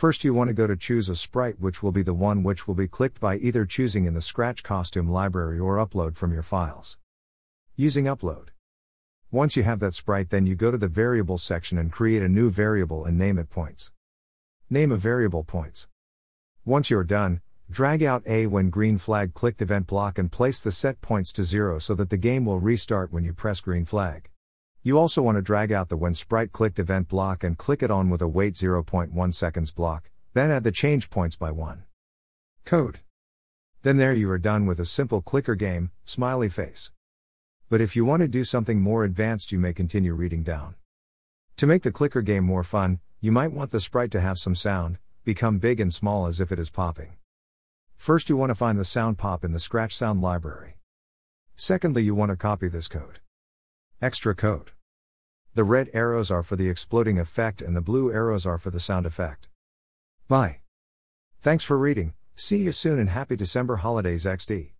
First, you want to go to choose a sprite, which will be the one which will be clicked by either choosing in the Scratch costume library or upload from your files. Using upload. Once you have that sprite, then you go to the variables section and create a new variable and name it points. Name a variable points. Once you're done, drag out a when green flag clicked event block and place the set points to 0 so that the game will restart when you press green flag. You also want to drag out the when sprite clicked event block and click it on with a wait 0.1 seconds block, then add the change points by 1. Code. Then there you are done with a simple clicker game, smiley face. But if you want to do something more advanced, you may continue reading down. To make the clicker game more fun, you might want the sprite to have some sound, become big and small as if it is popping. First, you want to find the sound pop in the Scratch Sound library. Secondly, you want to copy this code. Extra code. The red arrows are for the exploding effect and the blue arrows are for the sound effect. Bye. Thanks for reading, see you soon and happy December holidays XD.